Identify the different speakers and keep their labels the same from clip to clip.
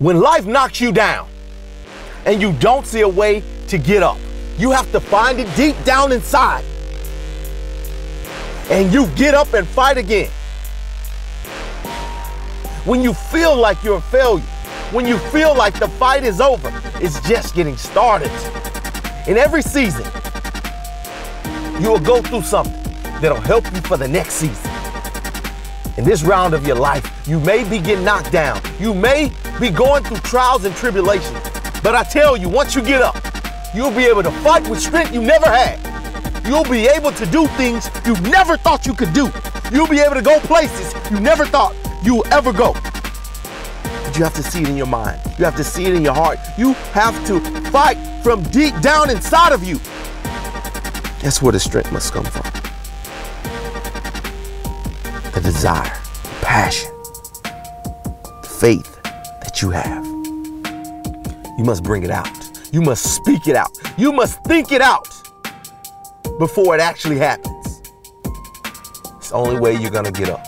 Speaker 1: When life knocks you down and you don't see a way to get up, you have to find it deep down inside. And you get up and fight again. When you feel like you're a failure, when you feel like the fight is over, it's just getting started. In every season, you will go through something that'll help you for the next season. In this round of your life, you may be getting knocked down. You may be going through trials and tribulations. But I tell you, once you get up, you'll be able to fight with strength you never had. You'll be able to do things you never thought you could do. You'll be able to go places you never thought you would ever go. But you have to see it in your mind. You have to see it in your heart. You have to fight from deep down inside of you. That's where the strength must come from. The desire, passion, the faith that you have. You must bring it out. You must speak it out. You must think it out before it actually happens. It's the only way you're gonna get up.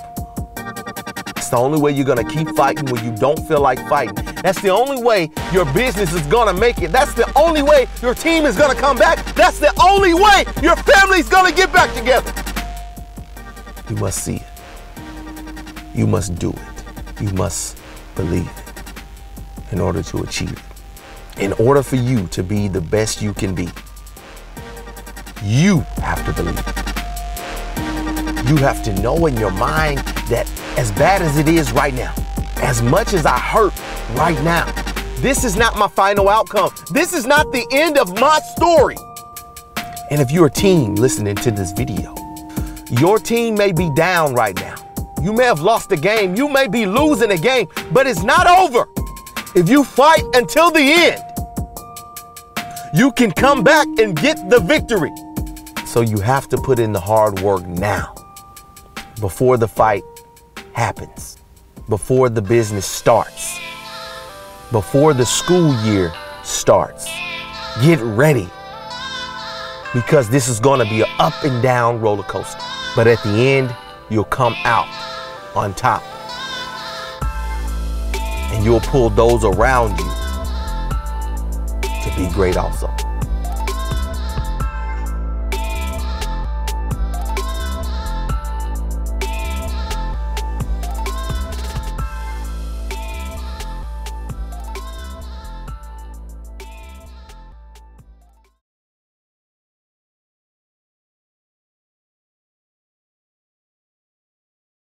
Speaker 1: It's the only way you're gonna keep fighting when you don't feel like fighting. That's the only way your business is gonna make it. That's the only way your team is gonna come back. That's the only way your family's gonna get back together. You must see it. You must do it. You must believe it in order to achieve it. In order for you to be the best you can be, you have to believe it. You have to know in your mind that as bad as it is right now, as much as I hurt right now, this is not my final outcome. This is not the end of my story. And if you're a team listening to this video, your team may be down right now. You may have lost the game. You may be losing the game, but it's not over. If you fight until the end, you can come back and get the victory. So you have to put in the hard work now before the fight happens, before the business starts, before the school year starts. Get ready because this is going to be an up and down roller coaster. But at the end, you'll come out on top. And you'll pull those around you to be great also.